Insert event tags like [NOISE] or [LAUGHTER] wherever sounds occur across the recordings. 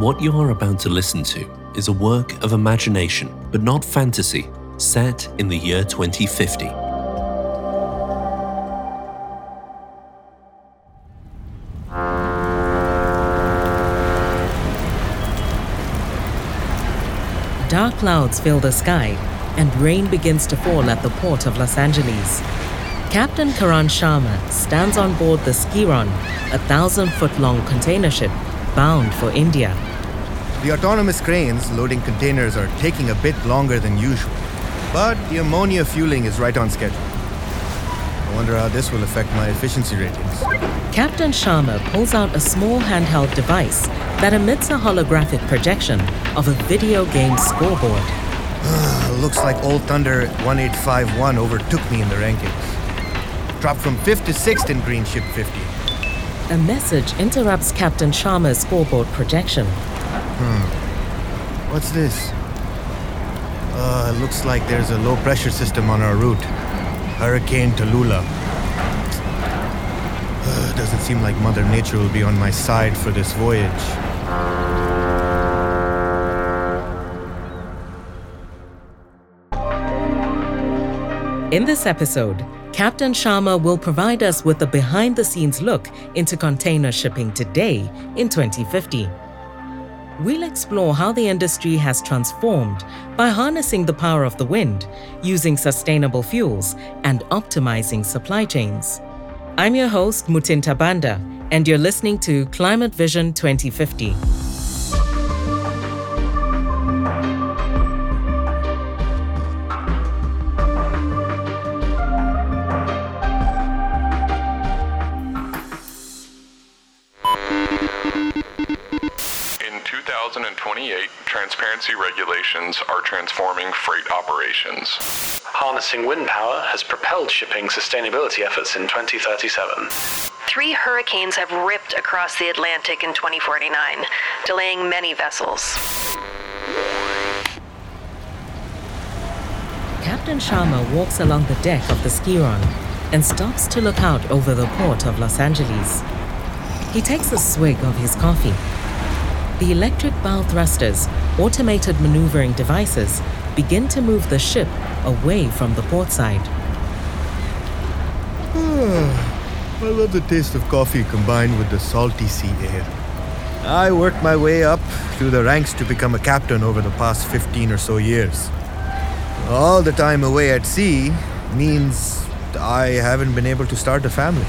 What you are about to listen to is a work of imagination, but not fantasy, set in the year 2050. Dark clouds fill the sky, and rain begins to fall at the port of Los Angeles. Captain Karan Sharma stands on board the Skiron, a thousand foot long container ship bound for India. The autonomous cranes loading containers are taking a bit longer than usual, but the ammonia fueling is right on schedule. I wonder how this will affect my efficiency ratings. Captain Sharma pulls out a small handheld device that emits a holographic projection of a video game scoreboard. [SIGHS] Looks like Old Thunder 1851 overtook me in the rankings. Dropped from 5th to 6th in Green Ship 50. A message interrupts Captain Sharma's scoreboard projection. What's this? Uh, looks like there's a low pressure system on our route. Hurricane Tallulah. Uh, doesn't seem like Mother Nature will be on my side for this voyage. In this episode, Captain Sharma will provide us with a behind the scenes look into container shipping today in 2050. We'll explore how the industry has transformed by harnessing the power of the wind, using sustainable fuels, and optimizing supply chains. I'm your host, Mutinta Banda, and you're listening to Climate Vision 2050. Transparency regulations are transforming freight operations. Harnessing wind power has propelled shipping sustainability efforts in 2037. Three hurricanes have ripped across the Atlantic in 2049, delaying many vessels. Captain Sharma walks along the deck of the Skiron and stops to look out over the port of Los Angeles. He takes a swig of his coffee. The electric bow thrusters, automated maneuvering devices, begin to move the ship away from the port side. I love the taste of coffee combined with the salty sea air. I worked my way up through the ranks to become a captain over the past 15 or so years. All the time away at sea means I haven't been able to start a family.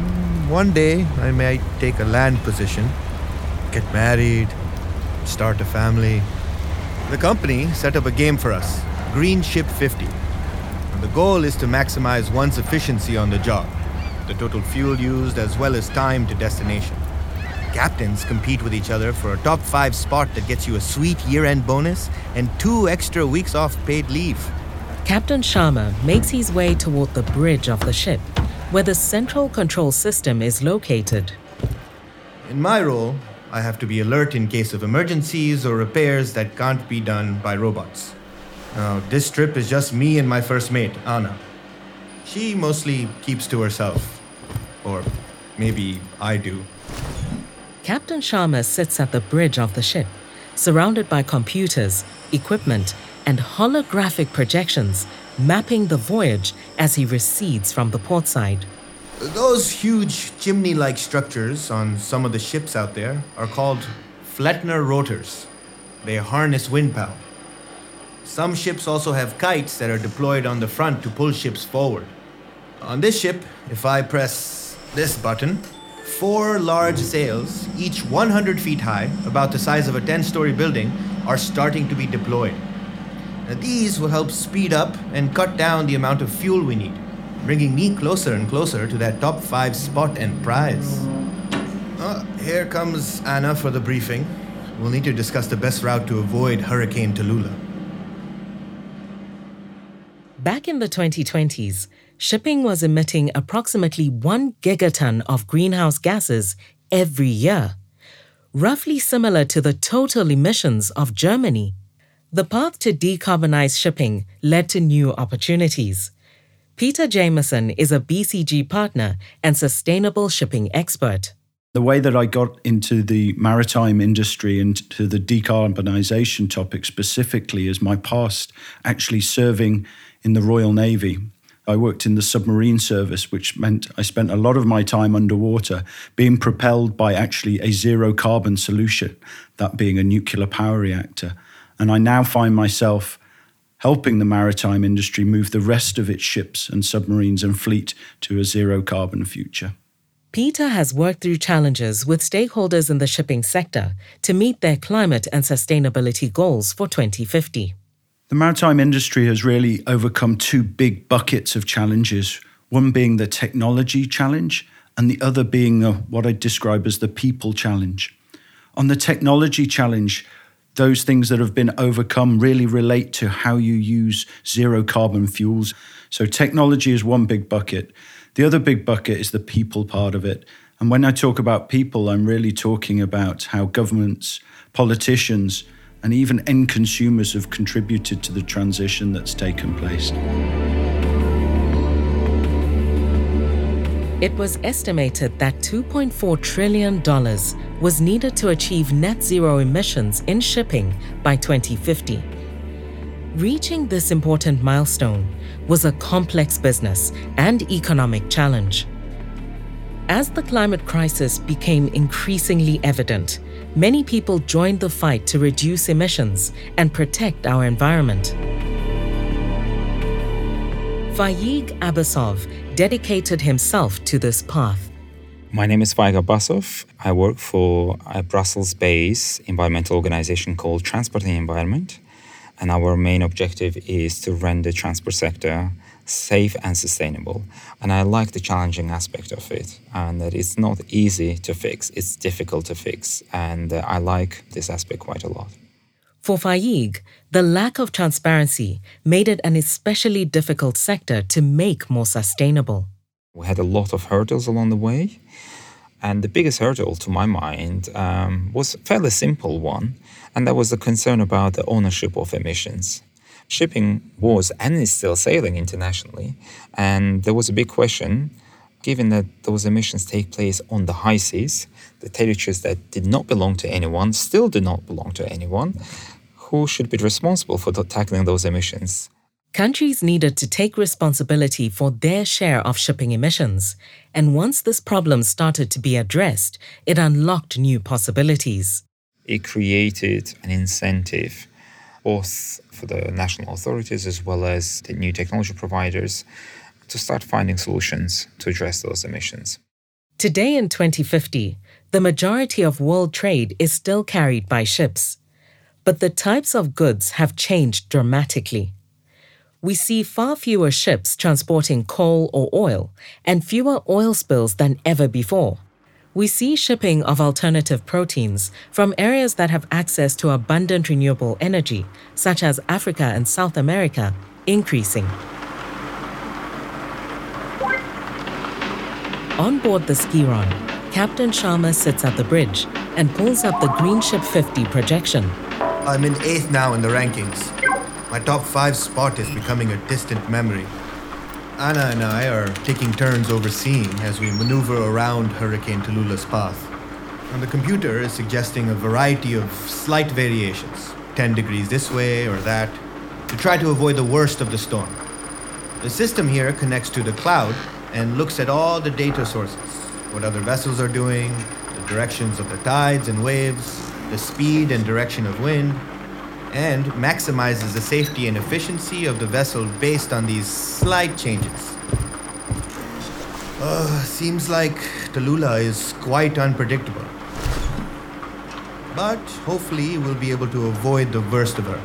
Mm, One day I might take a land position, get married, start a family. The company set up a game for us Green Ship 50. And the goal is to maximize one's efficiency on the job, the total fuel used as well as time to destination. Captains compete with each other for a top five spot that gets you a sweet year end bonus and two extra weeks off paid leave. Captain Sharma makes his way toward the bridge of the ship, where the central control system is located. In my role, I have to be alert in case of emergencies or repairs that can't be done by robots. Now, this trip is just me and my first mate, Anna. She mostly keeps to herself. Or maybe I do. Captain Sharma sits at the bridge of the ship, surrounded by computers, equipment, and holographic projections mapping the voyage as he recedes from the port side. Those huge chimney like structures on some of the ships out there are called Flettner rotors. They harness wind power. Some ships also have kites that are deployed on the front to pull ships forward. On this ship, if I press this button, four large sails, each 100 feet high, about the size of a 10 story building, are starting to be deployed. Now, these will help speed up and cut down the amount of fuel we need, bringing me closer and closer to that top five spot and prize. Uh, here comes Anna for the briefing. We'll need to discuss the best route to avoid Hurricane Tallulah. Back in the 2020s, shipping was emitting approximately 1 gigaton of greenhouse gases every year, roughly similar to the total emissions of Germany. The path to decarbonize shipping led to new opportunities. Peter Jameson is a BCG partner and sustainable shipping expert. The way that I got into the maritime industry and to the decarbonisation topic specifically is my past actually serving in the Royal Navy. I worked in the submarine service, which meant I spent a lot of my time underwater being propelled by actually a zero carbon solution, that being a nuclear power reactor. And I now find myself helping the maritime industry move the rest of its ships and submarines and fleet to a zero carbon future. Peter has worked through challenges with stakeholders in the shipping sector to meet their climate and sustainability goals for 2050. The maritime industry has really overcome two big buckets of challenges one being the technology challenge, and the other being a, what I describe as the people challenge. On the technology challenge, those things that have been overcome really relate to how you use zero carbon fuels. So, technology is one big bucket. The other big bucket is the people part of it. And when I talk about people, I'm really talking about how governments, politicians, and even end consumers have contributed to the transition that's taken place. It was estimated that $2.4 trillion was needed to achieve net zero emissions in shipping by 2050. Reaching this important milestone was a complex business and economic challenge. As the climate crisis became increasingly evident, many people joined the fight to reduce emissions and protect our environment. Faig Abbasov dedicated himself to this path. My name is Faig Abbasov. I work for a Brussels based environmental organization called Transport and Environment. And our main objective is to render the transport sector safe and sustainable. And I like the challenging aspect of it, and that it's not easy to fix, it's difficult to fix. And uh, I like this aspect quite a lot. For Faig, the lack of transparency made it an especially difficult sector to make more sustainable. We had a lot of hurdles along the way. And the biggest hurdle, to my mind, um, was a fairly simple one, and that was the concern about the ownership of emissions shipping was and is still sailing internationally. And there was a big question given that those emissions take place on the high seas, the territories that did not belong to anyone still do not belong to anyone, who should be responsible for tackling those emissions? Countries needed to take responsibility for their share of shipping emissions, and once this problem started to be addressed, it unlocked new possibilities. It created an incentive both for the national authorities as well as the new technology providers to start finding solutions to address those emissions. Today in 2050, the majority of world trade is still carried by ships. But the types of goods have changed dramatically. We see far fewer ships transporting coal or oil and fewer oil spills than ever before we see shipping of alternative proteins from areas that have access to abundant renewable energy, such as Africa and South America, increasing. On board the Skiron, Captain Sharma sits at the bridge and pulls up the Green Ship 50 projection. I'm in eighth now in the rankings. My top five spot is becoming a distant memory. Anna and I are taking turns overseeing as we maneuver around Hurricane Tallulah's path. And the computer is suggesting a variety of slight variations 10 degrees this way or that to try to avoid the worst of the storm. The system here connects to the cloud and looks at all the data sources what other vessels are doing, the directions of the tides and waves, the speed and direction of wind, and maximizes the safety and efficiency of the vessel based on these slight changes. Uh, seems like Tallulah is quite unpredictable. But hopefully we'll be able to avoid the worst of her.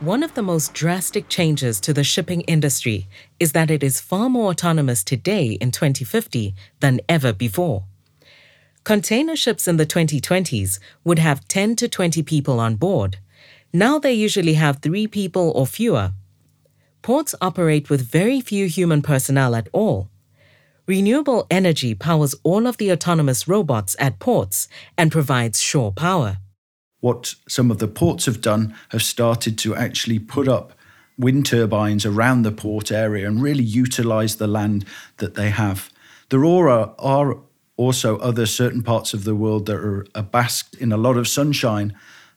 One of the most drastic changes to the shipping industry is that it is far more autonomous today in 2050 than ever before. Container ships in the 2020s would have 10 to 20 people on board. Now they usually have three people or fewer. Ports operate with very few human personnel at all. Renewable energy powers all of the autonomous robots at ports and provides shore power. What some of the ports have done have started to actually put up wind turbines around the port area and really utilize the land that they have. There are, are also other certain parts of the world that are, are basked in a lot of sunshine.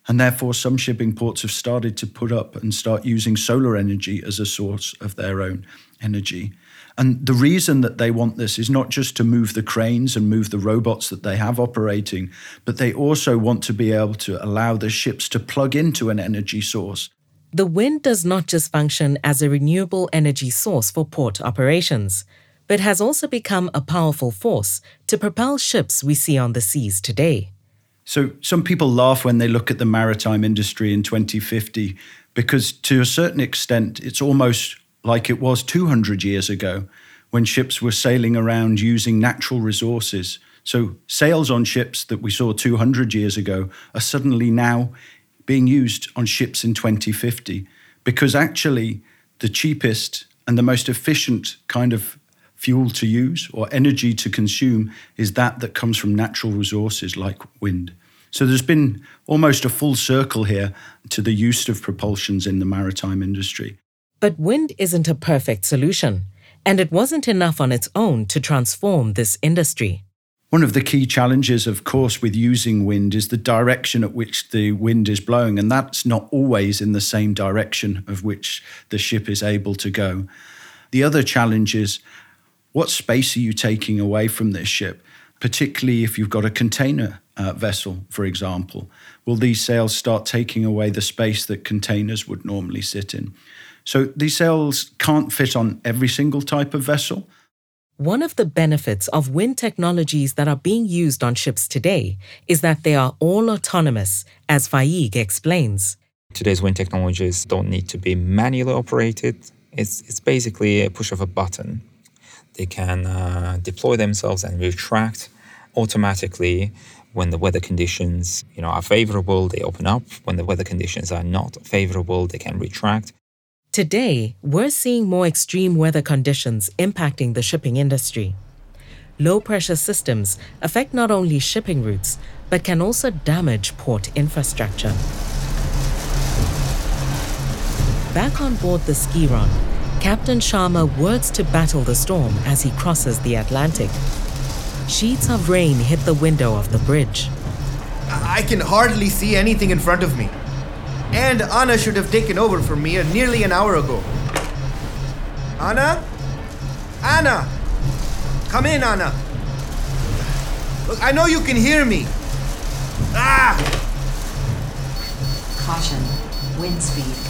And therefore, some shipping ports have started to put up and start using solar energy as a source of their own energy. And the reason that they want this is not just to move the cranes and move the robots that they have operating, but they also want to be able to allow the ships to plug into an energy source. The wind does not just function as a renewable energy source for port operations, but has also become a powerful force to propel ships we see on the seas today. So, some people laugh when they look at the maritime industry in 2050 because, to a certain extent, it's almost like it was 200 years ago when ships were sailing around using natural resources. So, sails on ships that we saw 200 years ago are suddenly now being used on ships in 2050 because actually the cheapest and the most efficient kind of fuel to use or energy to consume is that that comes from natural resources like wind. So there's been almost a full circle here to the use of propulsions in the maritime industry. But wind isn't a perfect solution, and it wasn't enough on its own to transform this industry. One of the key challenges, of course, with using wind is the direction at which the wind is blowing, and that's not always in the same direction of which the ship is able to go. The other challenge is what space are you taking away from this ship, particularly if you've got a container uh, vessel, for example? Will these sails start taking away the space that containers would normally sit in? So these sails can't fit on every single type of vessel. One of the benefits of wind technologies that are being used on ships today is that they are all autonomous, as Faig explains. Today's wind technologies don't need to be manually operated. It's, it's basically a push of a button. They can uh, deploy themselves and retract automatically when the weather conditions you know, are favorable, they open up. When the weather conditions are not favorable, they can retract. Today, we're seeing more extreme weather conditions impacting the shipping industry. Low pressure systems affect not only shipping routes, but can also damage port infrastructure. Back on board the Skiron, Captain Sharma works to battle the storm as he crosses the Atlantic. Sheets of rain hit the window of the bridge. I can hardly see anything in front of me. And Anna should have taken over from me nearly an hour ago. Anna? Anna! Come in, Anna. Look, I know you can hear me. Ah! Caution. Wind speed.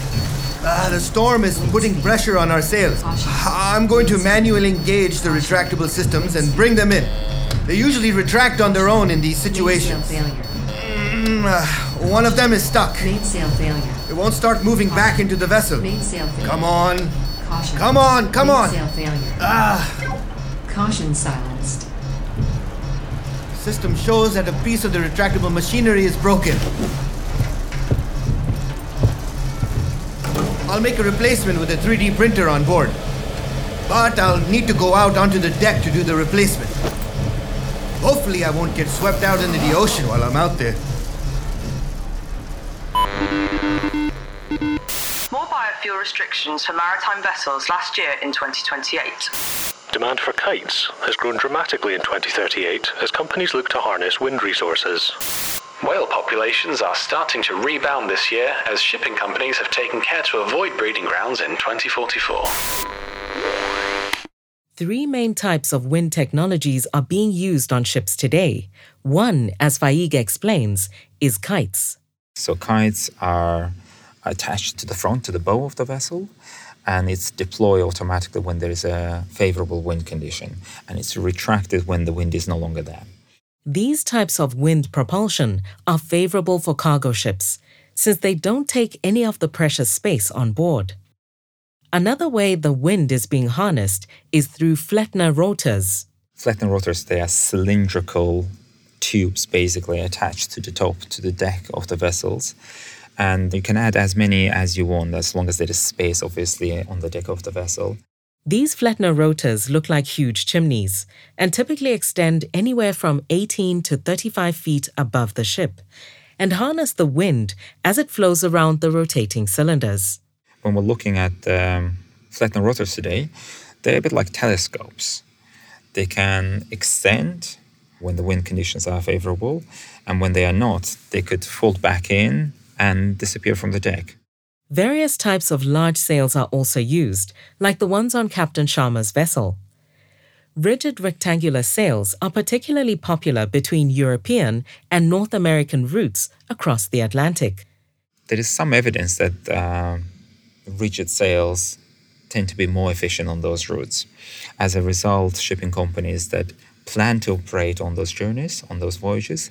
Ah, the storm is putting pressure on our sails. I'm going to manually engage the retractable systems and bring them in. They usually retract on their own in these situations. Mm, uh, one of them is stuck. Mainsail failure. It won't start moving back into the vessel. Mainsail failure. Come on. Caution. Come on, come on. Mainsail failure. Ah! Caution silenced. System shows that a piece of the retractable machinery is broken. I'll make a replacement with a 3D printer on board. But I'll need to go out onto the deck to do the replacement. Hopefully, I won't get swept out into the ocean while I'm out there. More biofuel restrictions for maritime vessels last year in 2028. Demand for kites has grown dramatically in 2038 as companies look to harness wind resources. Whale populations are starting to rebound this year as shipping companies have taken care to avoid breeding grounds in 2044. Three main types of wind technologies are being used on ships today. One, as Faig explains, is kites. So kites are attached to the front, to the bow of the vessel, and it's deployed automatically when there is a favorable wind condition, and it's retracted when the wind is no longer there. These types of wind propulsion are favorable for cargo ships since they don't take any of the precious space on board. Another way the wind is being harnessed is through Flettner rotors. Flettner rotors, they are cylindrical tubes basically attached to the top, to the deck of the vessels. And you can add as many as you want, as long as there is space, obviously, on the deck of the vessel. These Flettner rotors look like huge chimneys and typically extend anywhere from 18 to 35 feet above the ship and harness the wind as it flows around the rotating cylinders. When we're looking at um, Flettner rotors today, they're a bit like telescopes. They can extend when the wind conditions are favorable, and when they are not, they could fold back in and disappear from the deck. Various types of large sails are also used, like the ones on Captain Sharma's vessel. Rigid rectangular sails are particularly popular between European and North American routes across the Atlantic. There is some evidence that uh, rigid sails tend to be more efficient on those routes. As a result, shipping companies that plan to operate on those journeys, on those voyages,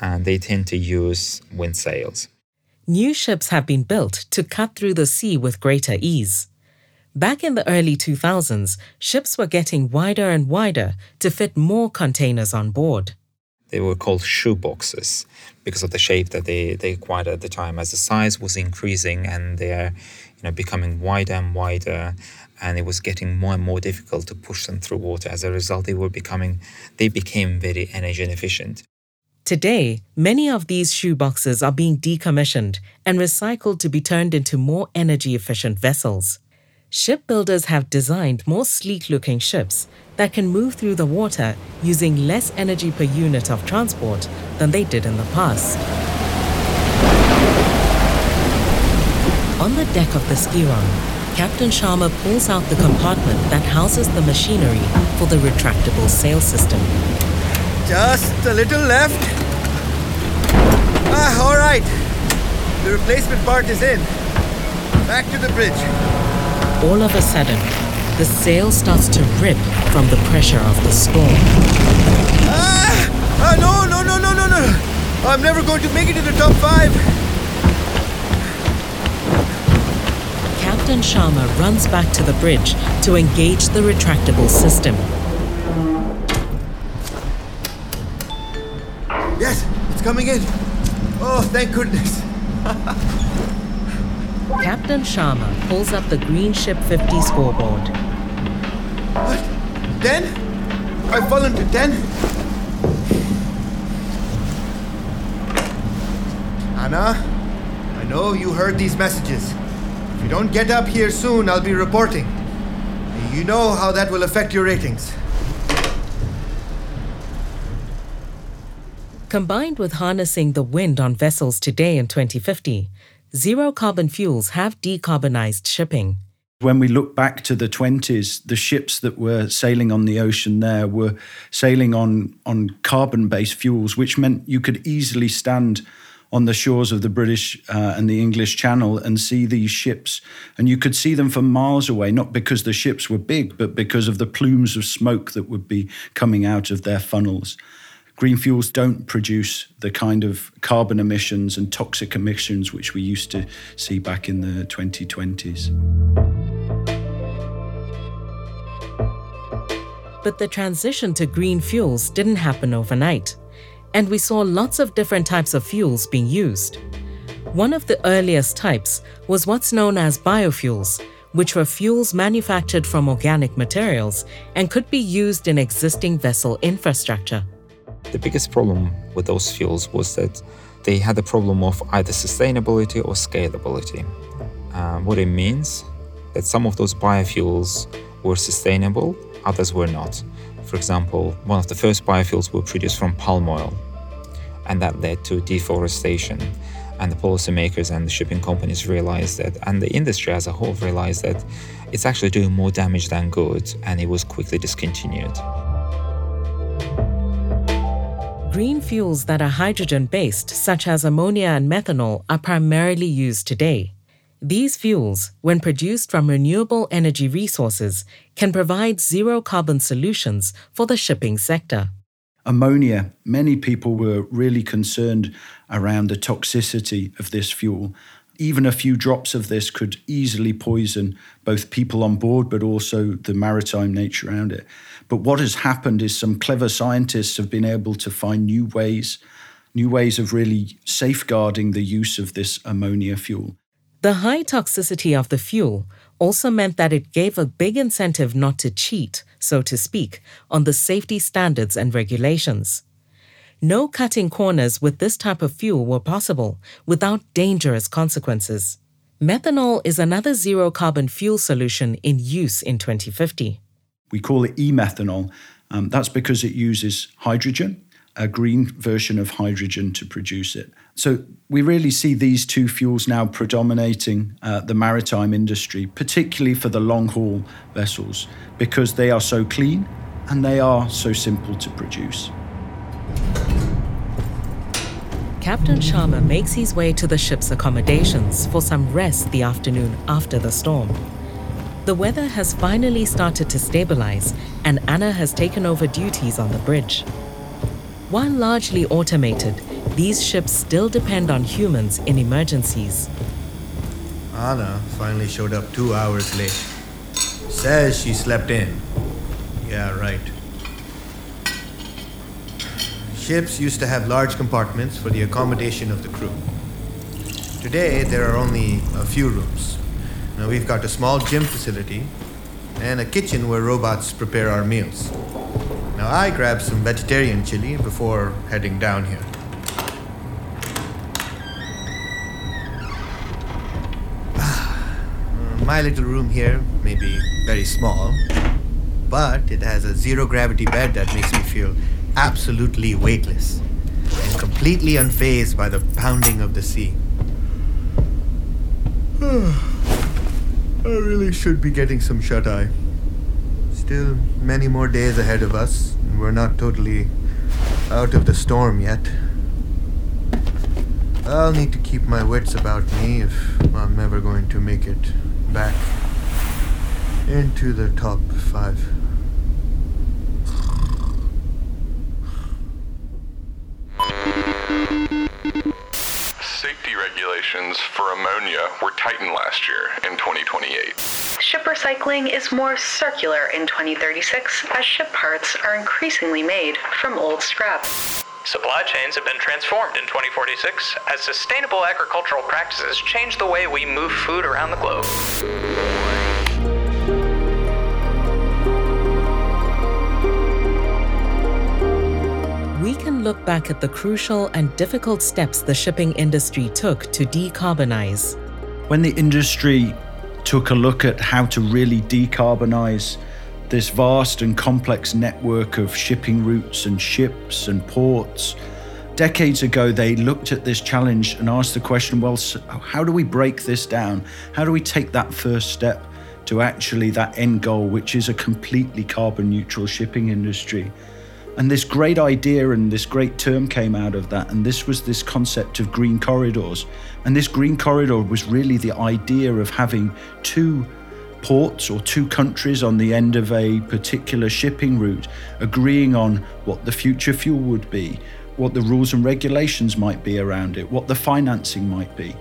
and they tend to use wind sails. New ships have been built to cut through the sea with greater ease. Back in the early 2000s, ships were getting wider and wider to fit more containers on board. They were called shoeboxes because of the shape that they, they acquired at the time. As the size was increasing and they're you know, becoming wider and wider, and it was getting more and more difficult to push them through water. As a result, they were becoming they became very energy inefficient. Today, many of these shoeboxes are being decommissioned and recycled to be turned into more energy efficient vessels. Shipbuilders have designed more sleek looking ships that can move through the water using less energy per unit of transport than they did in the past. On the deck of the Skiron, Captain Sharma pulls out the compartment that houses the machinery for the retractable sail system. Just a little left. Ah, all right. The replacement part is in. Back to the bridge. All of a sudden, the sail starts to rip from the pressure of the storm. Ah! ah no, no, no, no, no, no! I'm never going to make it to the top five. Captain Sharma runs back to the bridge to engage the retractable system. Coming in. Oh, thank goodness. Captain Sharma pulls up the Green Ship 50 scoreboard. What? 10? I've fallen to 10? Anna, I know you heard these messages If you don't get up here soon, I'll be reporting. You know how that will affect your ratings. Combined with harnessing the wind on vessels today in 2050, zero carbon fuels have decarbonized shipping. When we look back to the 20s, the ships that were sailing on the ocean there were sailing on, on carbon based fuels, which meant you could easily stand on the shores of the British uh, and the English Channel and see these ships. And you could see them from miles away, not because the ships were big, but because of the plumes of smoke that would be coming out of their funnels. Green fuels don't produce the kind of carbon emissions and toxic emissions which we used to see back in the 2020s. But the transition to green fuels didn't happen overnight and we saw lots of different types of fuels being used. One of the earliest types was what's known as biofuels, which were fuels manufactured from organic materials and could be used in existing vessel infrastructure. The biggest problem with those fuels was that they had a problem of either sustainability or scalability. Um, what it means that some of those biofuels were sustainable, others were not. For example, one of the first biofuels were produced from palm oil, and that led to deforestation. And the policymakers and the shipping companies realized that, and the industry as a whole realized that it's actually doing more damage than good, and it was quickly discontinued. Green fuels that are hydrogen based, such as ammonia and methanol, are primarily used today. These fuels, when produced from renewable energy resources, can provide zero carbon solutions for the shipping sector. Ammonia, many people were really concerned around the toxicity of this fuel. Even a few drops of this could easily poison both people on board, but also the maritime nature around it. But what has happened is some clever scientists have been able to find new ways, new ways of really safeguarding the use of this ammonia fuel. The high toxicity of the fuel also meant that it gave a big incentive not to cheat, so to speak, on the safety standards and regulations. No cutting corners with this type of fuel were possible without dangerous consequences. Methanol is another zero carbon fuel solution in use in 2050. We call it e methanol, Um, that's because it uses hydrogen, a green version of hydrogen to produce it. So we really see these two fuels now predominating uh, the maritime industry, particularly for the long haul vessels, because they are so clean and they are so simple to produce. Captain Sharma makes his way to the ship's accommodations for some rest the afternoon after the storm. The weather has finally started to stabilize, and Anna has taken over duties on the bridge. While largely automated, these ships still depend on humans in emergencies. Anna finally showed up two hours late. Says she slept in. Yeah, right. Ships used to have large compartments for the accommodation of the crew. Today, there are only a few rooms. Now, we've got a small gym facility and a kitchen where robots prepare our meals. Now, I grabbed some vegetarian chili before heading down here. [SIGHS] My little room here may be very small, but it has a zero gravity bed that makes me feel absolutely weightless and completely unfazed by the pounding of the sea. [SIGHS] I really should be getting some shut eye. Still many more days ahead of us, and we're not totally out of the storm yet. I'll need to keep my wits about me if I'm ever going to make it back into the top five. Safety regulations for ammonia were tightened last year in 2028. Ship recycling is more circular in 2036 as ship parts are increasingly made from old scrap. Supply chains have been transformed in 2046 as sustainable agricultural practices change the way we move food around the globe. Look back at the crucial and difficult steps the shipping industry took to decarbonize. When the industry took a look at how to really decarbonize this vast and complex network of shipping routes and ships and ports, decades ago they looked at this challenge and asked the question well, how do we break this down? How do we take that first step to actually that end goal, which is a completely carbon neutral shipping industry? And this great idea and this great term came out of that. And this was this concept of green corridors. And this green corridor was really the idea of having two ports or two countries on the end of a particular shipping route agreeing on what the future fuel would be, what the rules and regulations might be around it, what the financing might be.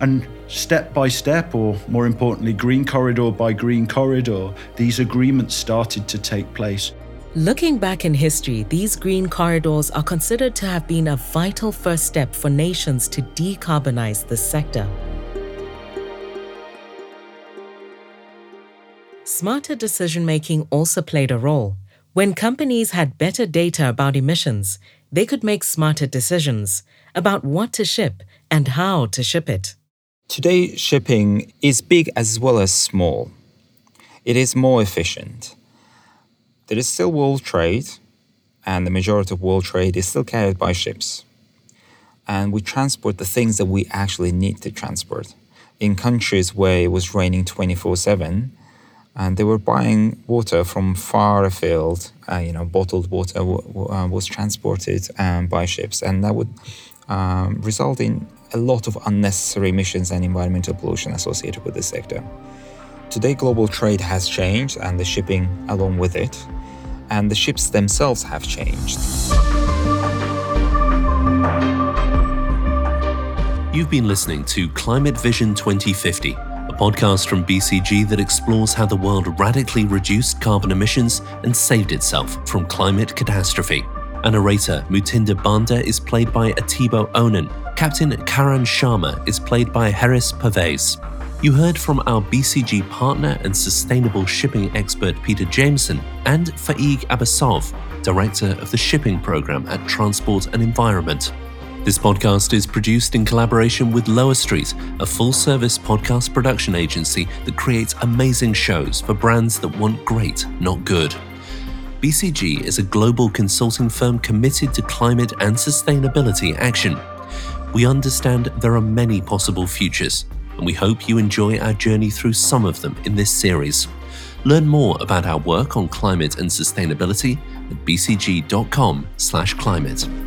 And step by step, or more importantly, green corridor by green corridor, these agreements started to take place. Looking back in history, these green corridors are considered to have been a vital first step for nations to decarbonize the sector. Smarter decision making also played a role. When companies had better data about emissions, they could make smarter decisions about what to ship and how to ship it. Today, shipping is big as well as small. It is more efficient. There is still world trade, and the majority of world trade is still carried by ships. And we transport the things that we actually need to transport. In countries where it was raining 24 7, and they were buying water from far afield, uh, you know, bottled water w- w- uh, was transported um, by ships, and that would um, result in a lot of unnecessary emissions and environmental pollution associated with this sector. Today, global trade has changed, and the shipping along with it, and the ships themselves have changed. You've been listening to Climate Vision 2050, a podcast from BCG that explores how the world radically reduced carbon emissions and saved itself from climate catastrophe. Our narrator, Mutinta Banda, is played by Atibo Onan. Captain Karan Sharma is played by Harris Pervez. You heard from our BCG partner and sustainable shipping expert Peter Jameson and Faig Abbasov, Director of the Shipping Program at Transport and Environment. This podcast is produced in collaboration with Lower Street, a full service podcast production agency that creates amazing shows for brands that want great, not good. BCG is a global consulting firm committed to climate and sustainability action. We understand there are many possible futures, and we hope you enjoy our journey through some of them in this series. Learn more about our work on climate and sustainability at bcg.com/climate.